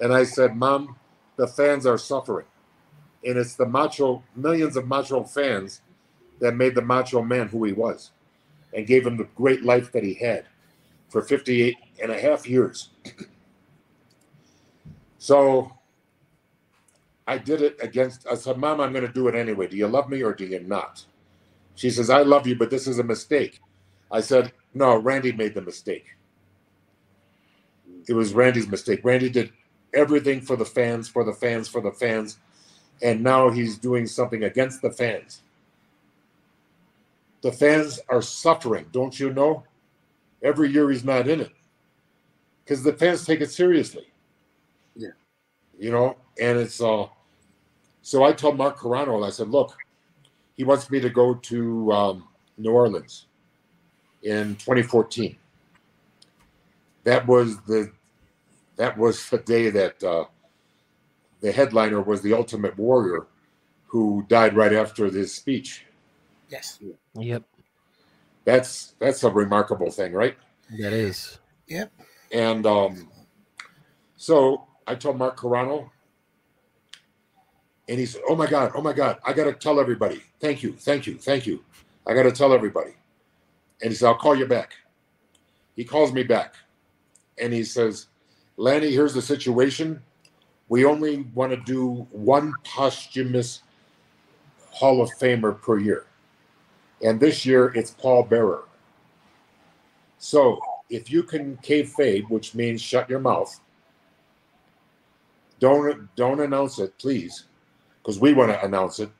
and I said, Mom, the fans are suffering, and it's the macho millions of macho fans that made the macho man who he was, and gave him the great life that he had for 58 and a half years. So I did it against, I said, Mom, I'm going to do it anyway. Do you love me or do you not? She says, I love you, but this is a mistake. I said, No, Randy made the mistake. It was Randy's mistake. Randy did everything for the fans, for the fans, for the fans. And now he's doing something against the fans. The fans are suffering, don't you know? Every year he's not in it because the fans take it seriously. Yeah. You know, and it's uh so I told Mark Carrano, and I said, look, he wants me to go to um, New Orleans in 2014. That was the that was the day that uh, the headliner was the Ultimate Warrior, who died right after this speech. Yes. Yep, That's that's a remarkable thing, right? that is. Yep. And um, so I told Mark Carrano, and he said, "Oh my God, oh my God, I got to tell everybody. Thank you, thank you, thank you. I got to tell everybody." And he said, "I'll call you back." He calls me back, and he says, "Lanny, here's the situation. We only want to do one posthumous Hall of Famer per year, and this year it's Paul Bearer. So if you can kayfabe, which means shut your mouth." Don't don't announce it, please, because we want to announce it.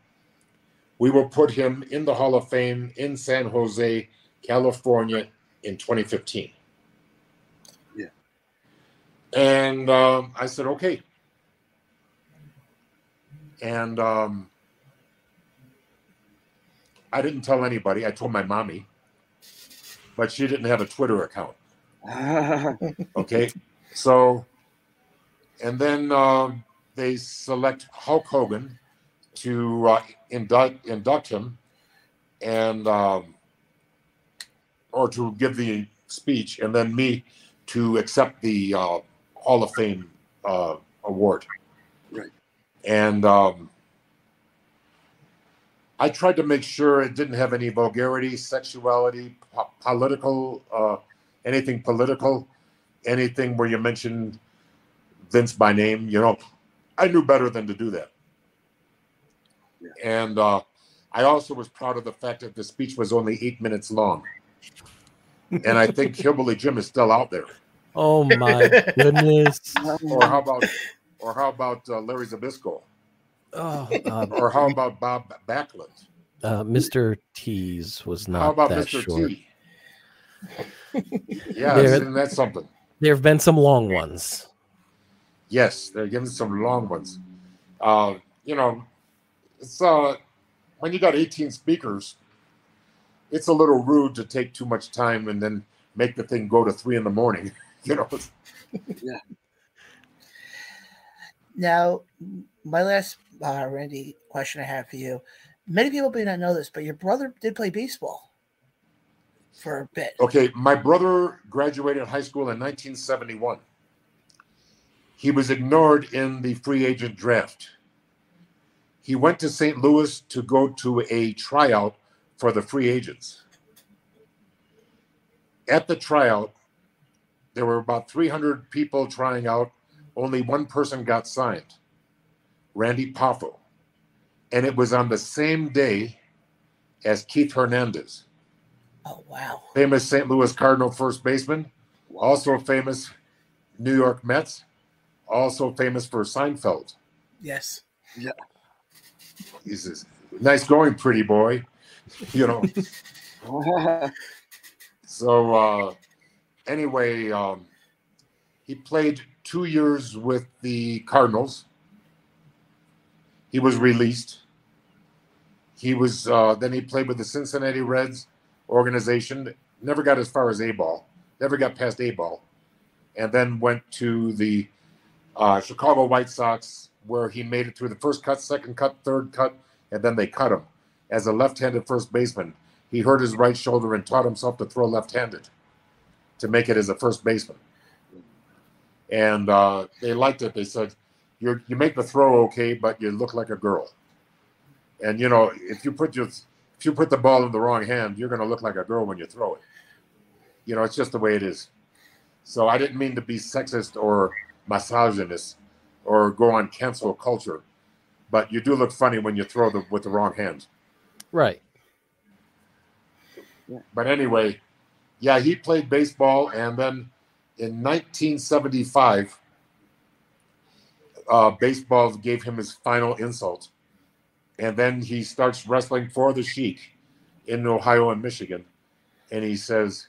We will put him in the Hall of Fame in San Jose, California, in 2015. Yeah. And um, I said, okay. And um, I didn't tell anybody. I told my mommy, but she didn't have a Twitter account. Okay, so and then um, they select Hulk Hogan to uh, induct induct him, and um, or to give the speech, and then me to accept the uh, Hall of Fame uh, award. Right. And um, I tried to make sure it didn't have any vulgarity, sexuality, po- political, uh, anything political, anything where you mentioned Vince by name. You know, I knew better than to do that. Yeah. And uh, I also was proud of the fact that the speech was only eight minutes long. and I think Hillbilly Jim is still out there. Oh my goodness. Or how about, or how about uh, Larry Zbyszko? Oh, uh, Or how about Bob Backlund? uh, Mr. Tease was not How about that Mr. short. T? yeah, There- isn't that something? There have been some long ones. Yes, they're giving some long ones. Uh, you know, it's uh, when you got 18 speakers, it's a little rude to take too much time and then make the thing go to three in the morning. You know, yeah. Now, my last uh, Randy question I have for you. Many people may not know this, but your brother did play baseball for a bit. okay, my brother graduated high school in 1971. He was ignored in the free agent draft. He went to St. Louis to go to a tryout for the free agents. At the tryout, there were about 300 people trying out. Only one person got signed Randy Poffo. And it was on the same day as Keith Hernandez, Oh wow! famous St. Louis Cardinal first baseman, also famous New York Mets, also famous for Seinfeld. Yes. Yeah. He says, "Nice going, pretty boy," you know. So uh, anyway, um, he played two years with the Cardinals. He was released. He was uh, then he played with the Cincinnati Reds organization. Never got as far as A ball. Never got past A ball, and then went to the uh, Chicago White Sox, where he made it through the first cut, second cut, third cut, and then they cut him. As a left-handed first baseman, he hurt his right shoulder and taught himself to throw left-handed to make it as a first baseman. And uh, they liked it. They said, "You you make the throw okay, but you look like a girl." And you know, if you put your if you put the ball in the wrong hand, you're going to look like a girl when you throw it. You know, it's just the way it is. So I didn't mean to be sexist or misogynist or go on cancel culture, but you do look funny when you throw them with the wrong hand. Right. But anyway, yeah, he played baseball, and then in 1975, uh, baseball gave him his final insult, and then he starts wrestling for the Sheik in Ohio and Michigan, and he says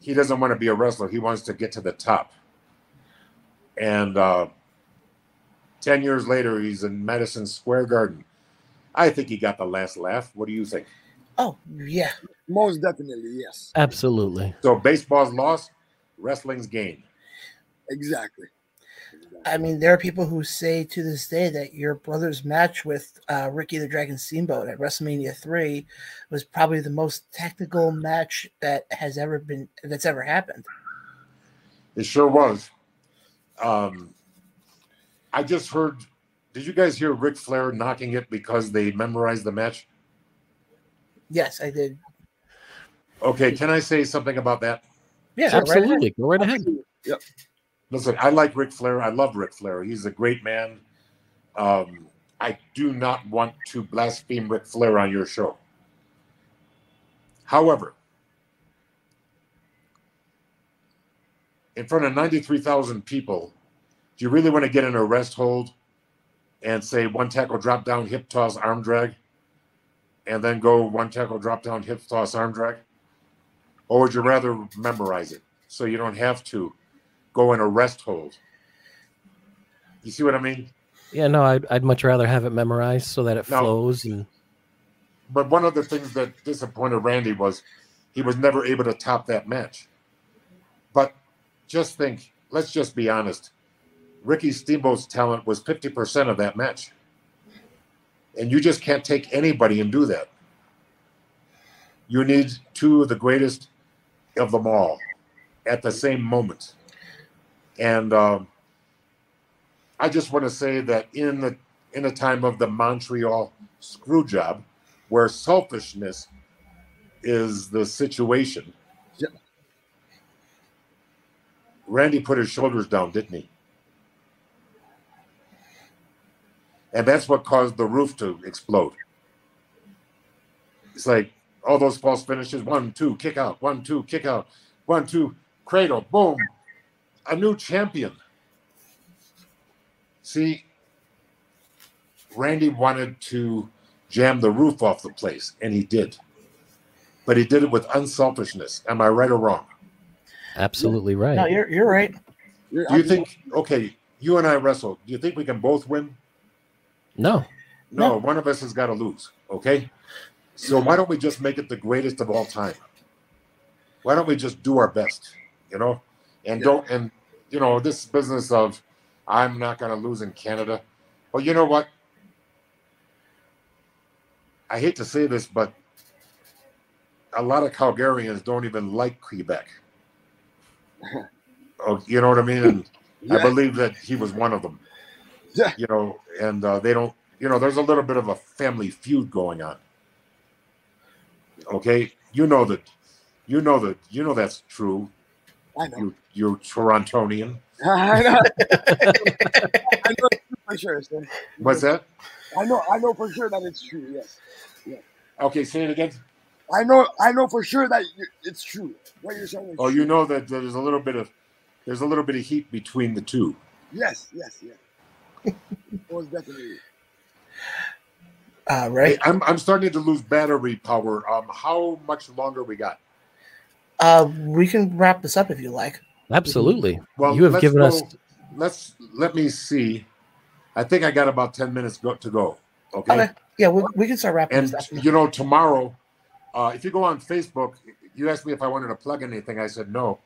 he doesn't want to be a wrestler; he wants to get to the top. And uh, ten years later, he's in Madison Square Garden. I think he got the last laugh. What do you think? Oh yeah, Most definitely, yes. Absolutely. So baseball's lost, wrestling's gain. Exactly. I mean, there are people who say to this day that your brother's match with uh, Ricky the Dragon Steamboat at WrestleMania three was probably the most technical match that has ever been that's ever happened. It sure was. Um, I just heard. Did you guys hear Ric Flair knocking it because they memorized the match? Yes, I did. Okay, can I say something about that? Yeah, go right. Absolutely. Go right ahead. Yep. Listen, I like Ric Flair. I love Ric Flair. He's a great man. Um, I do not want to blaspheme Ric Flair on your show. However, in front of 93,000 people, do you really want to get an arrest hold and say one tackle drop down, hip toss, arm drag, and then go one tackle drop down, hip toss, arm drag? Or would you rather memorize it so you don't have to go in a rest hold? You see what I mean? Yeah, no, I'd, I'd much rather have it memorized so that it No. flows and But one of the things that disappointed Randy was he was never able to top that match. Just think, let's just be honest. Ricky Steamboat's talent was 50% of that match. And you just can't take anybody and do that. You need two of the greatest of them all at the same moment. And um, I just want to say that in the in a time of the Montreal screw job, where selfishness is the situation. Yeah. Randy put his shoulders down, didn't he? And that's what caused the roof to explode. It's like all those false finishes one, two, kick out, one, two, kick out, one, two, cradle, boom. A new champion. See, Randy wanted to jam the roof off the place, and he did. But he did it with unselfishness. Am I right or wrong? Absolutely right. No, you're you're right. You're Do you absolutely- think, okay, you and I wrestle. Do you think we can both win? no. No, No. one of us has got to lose. Okay. So why don't we just make it the greatest of all time? Why don't we just do our best, you know? And Yeah. don't, and, you know, this business of I'm not going to lose in Canada. Well, you know what? I hate to say this, but a lot of Calgarians don't even like Quebec. Oh, you know what I mean? And I believe that he was one of them. Yeah. You know, and uh, they don't, you know, there's a little bit of a family feud going on. Okay. You know that, you know that, you know that's true. I know. You, you're Torontonian. I know. I know for sure. Sir. What's that? I know. I know for sure that it's true. Yes. Okay. Say it again. I know. I know for sure that you, it's true. What you're saying. Is Oh, true. you know that there's a little bit of, there's a little bit of heat between the two. Yes. Yes. Yes. Most definitely. Uh, Hey. I'm, I'm starting to lose battery power. Um, how much longer we got? Uh, we can wrap this up if you like. Absolutely. Well, you have given go- us Let's let me see. I think I got about ten minutes go, to go. Okay. Okay. Yeah, we, we can start wrapping And this up. you know, tomorrow, uh, if you go on Facebook, you asked me if I wanted to plug anything. I said no,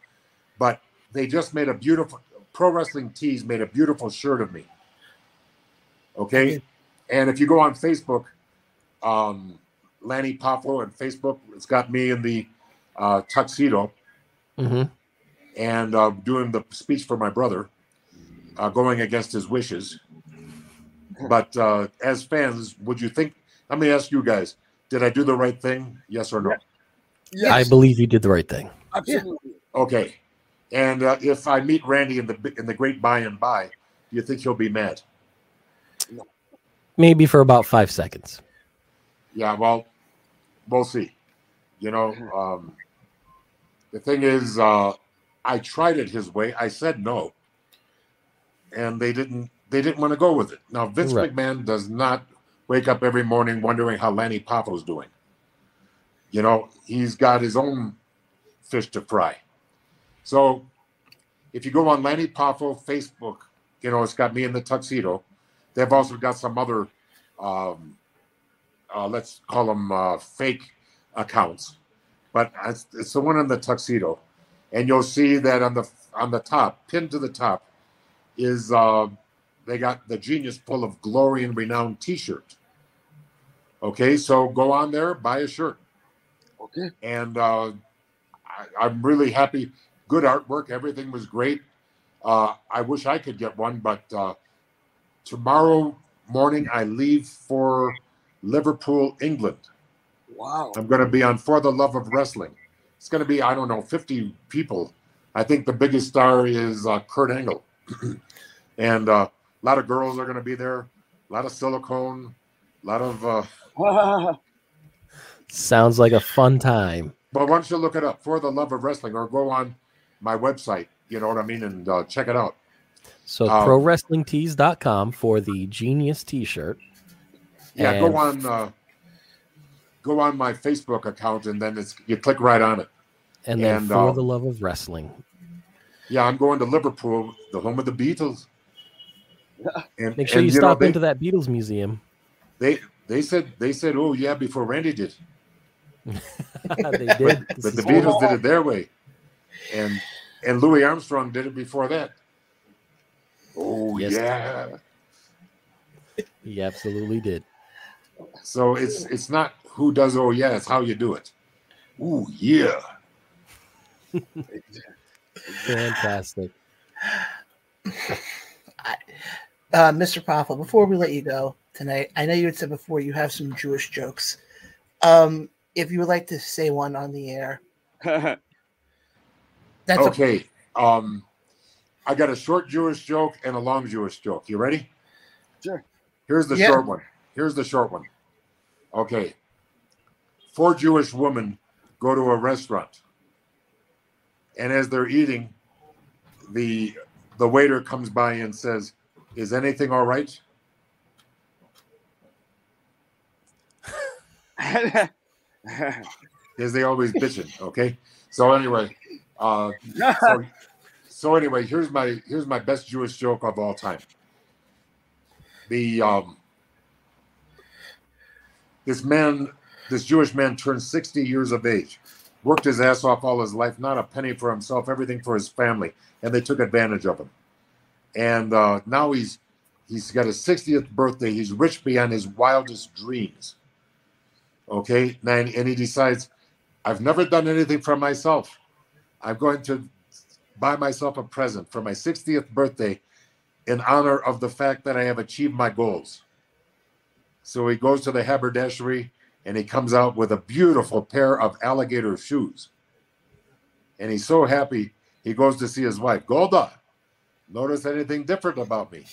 but they just made a beautiful Pro Wrestling Tees made a beautiful shirt of me. Okay, and if you go on Facebook, um, Lanny Poffo and Facebook, it's got me in the uh, tuxedo hmm and uh, doing the speech for my brother, uh, going against his wishes. But uh, as fans, would you think? Let me ask you guys: Did I do the right thing? Yes or no? Yes, I believe you did the right thing. absolutely. Okay. And uh, if I meet Randy in the in the great by and by, do you think he'll be mad? Maybe for about five seconds. Yeah. Well, we'll see. You know, um, the thing is, uh, I tried it his way. I said no, and they didn't. They didn't want to go with it. Now Vince Right. McMahon does not wake up every morning wondering how Lanny Poffo's doing. You know, he's got his own fish to fry. So, if you go on Lanny Poffo Facebook, you know it's got me in the tuxedo. They've also got some other, um, uh, let's call them uh, fake accounts, but it's, it's the one in the tuxedo, and you'll see that on the on the top, pinned to the top, is uh, they got the Genius Full of Glory and Renown T-shirt. Okay, so go on there, buy a shirt, Okay. and uh, I, I'm really happy. Good artwork, everything was great. Uh, I wish I could get one, but uh, tomorrow morning I leave for Liverpool, England. Wow. I'm going to be on For the Love of Wrestling. It's going to be, I don't know, 50 people. I think the biggest star is uh, Kurt Angle. and uh, a lot of girls are going to be there, a lot of silicone, a lot of. Uh, Sounds like a fun time. but why don't you look it up, For the Love of Wrestling, or go on my website, you know what I mean, and uh, check it out. So Um, prowrestlingtees.com for the genius t-shirt. Yeah, And- go on. Uh, go on my Facebook account, and then it's you click right on it. And then And, for uh, the love of wrestling. Yeah, I'm going to Liverpool, the home of the Beatles. And, Make sure and, you know, stop they, into that Beatles museum. They they said they said, oh yeah, before Randy did, they but, did. This but the Beatles did it their way, and and Louis Armstrong did it before that. Oh Yes. yeah. He absolutely did. So it's it's not who does oh yeah, it's how you do it. Ooh yeah. Fantastic. Uh, Mr. Poffo, before we let you go tonight, I know you had said before you have some Jewish jokes. Um, if you would like to say one on the air, that's okay. okay. Um, I got a short Jewish joke and a long Jewish joke. You ready? Sure. Here's the Yeah. short one. Here's the short one. Okay. Four Jewish women go to a restaurant, and as they're eating, the the waiter comes by and says, "Is anything all right?" Because they always bitching. Okay. So anyway, uh, so, so anyway, here's my here's my best Jewish joke of all time. The um, this man, this Jewish man, turned 60 years of age, worked his ass off all his life, not a penny for himself, everything for his family, and they took advantage of him. And uh, now he's he's got his 60th birthday. He's rich beyond his wildest dreams. Okay, and, and he decides, I've never done anything for myself. I'm going to buy myself a present for my 60th birthday in honor of the fact that I have achieved my goals. So he goes to the haberdashery and he comes out with a beautiful pair of alligator shoes. And he's so happy, he goes to see his wife. Golda, notice anything different about me?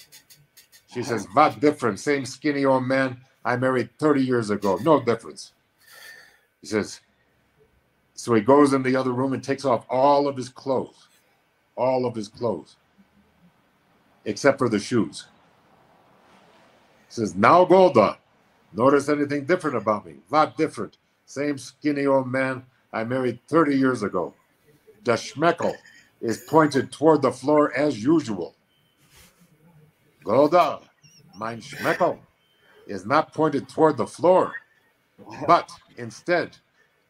She says, What different? Same skinny old man I married 30 years ago. No difference. He says, so he goes in the other room and takes off all of his clothes, all of his clothes, except for the shoes. He says, Now, Golda, notice anything different about me? Not different. Same skinny old man I married 30 years ago. The schmeckel is pointed toward the floor as usual. Golda, mein schmeckel is not pointed toward the floor, but instead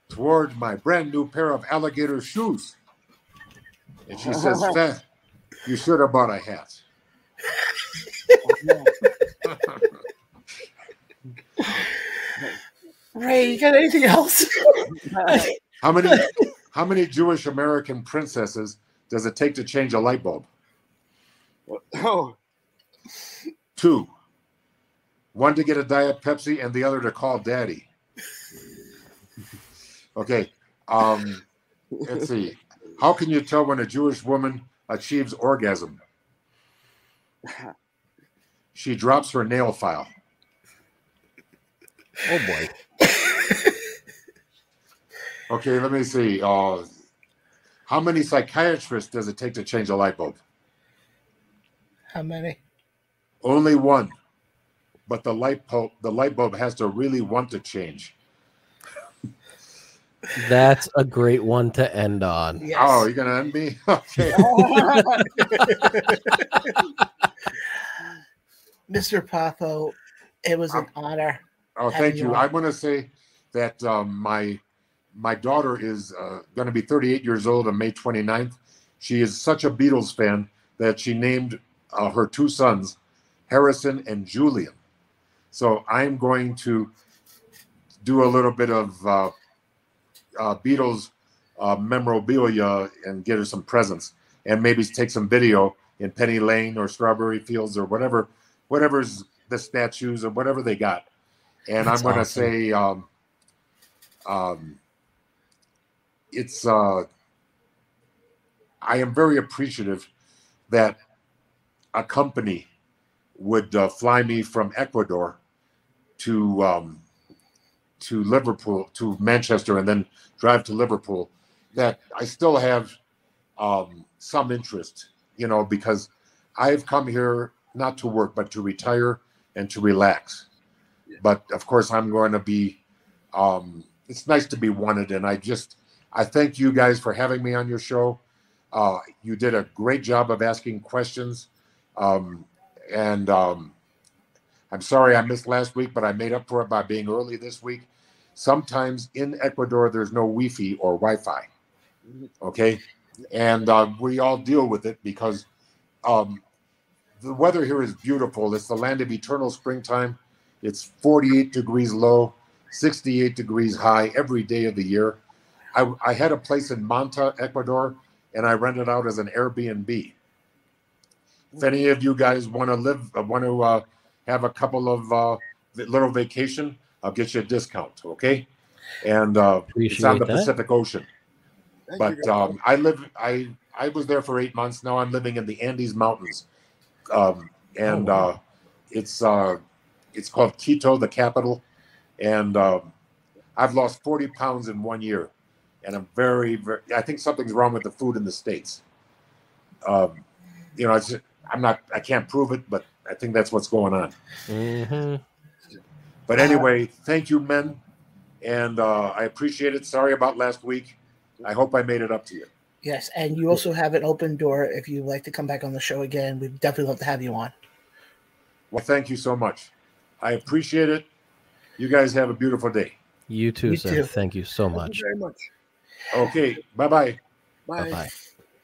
toward my brand new pair of alligator shoes. And she says, "Fa- You should have bought a hat. Ray, you got anything else? How many how many Jewish American princesses does it take to change a light bulb? Oh, Two. One to get a Diet Pepsi and the other to call daddy. Okay. Um, let's see. How can you tell when a Jewish woman achieves orgasm? She drops her nail file. Oh boy. Okay, let me see. Uh, how many psychiatrists does it take to change a light bulb? How many? Only one. But the light bulb, the light bulb has to really want to change. That's a great one to end on. Yes. Oh, you're gonna end me? Okay. Mr. Poffo, it was an honor. Oh, thank you you. I want to say that um, my my daughter is uh, going to be 38 years old on May 29th. She is such a Beatles fan that she named uh, her two sons Harrison and Julian. So I'm going to do a little bit of uh, uh, Beatles uh, memorabilia and get her some presents, and maybe take some video in Penny Lane or Strawberry Fields or whatever, whatever's the statues or whatever they got. And That's I'm going to awesome. say, um, um, it's. Uh, I am very appreciative that a company would uh, fly me from Ecuador to um, to Liverpool to Manchester and then drive to Liverpool. That I still have um, some interest, you know, because I've come here not to work but to retire and to relax. But of course, I'm going to be. Um, it's nice to be wanted, and I just I thank you guys for having me on your show. Uh, you did a great job of asking questions. Um, and um, I'm sorry I missed last week, but I made up for it by being early this week. Sometimes in Ecuador, there's no Wi Fi or Wi Fi. Okay. And uh, we all deal with it because um, the weather here is beautiful. It's the land of eternal springtime. It's 48 degrees low, 68 degrees high every day of the year. I, I had a place in Manta, Ecuador, and I rented out as an Airbnb. If any of you guys want to live, want to uh, have a couple of uh, little vacation, I'll get you a discount. Okay, and uh, it's on the that. Pacific Ocean. thank But you, um, I live, I I was there for eight months. Now I'm living in the Andes Mountains, um, and Oh, wow. uh, it's uh, it's called Quito, the capital, and um, I've lost 40 pounds in one year, and I'm very, very. I think something's wrong with the food in the states. Um, you know, it's, I'm not. I can't prove it, but I think that's what's going on. Mhm. But anyway, thank you, men, and uh, I appreciate it. Sorry about last week. I hope I made it up to you. Yes, and you also have an open door if you'd like to come back on the show again. We'd definitely love to have you on. Well, thank you so much. I appreciate it. You guys have a beautiful day. You too, You sir. too. Thank you so Thank much. you very much. Okay, bye bye. Bye. Bye bye.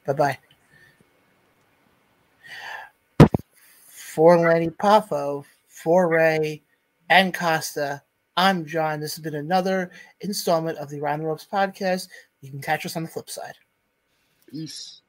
Bye bye. For Lanny Poffo, for Ray and Kosta, I'm Jon. This has been another installment of the Around the Ropes podcast. You can catch us on the flip side. Peace.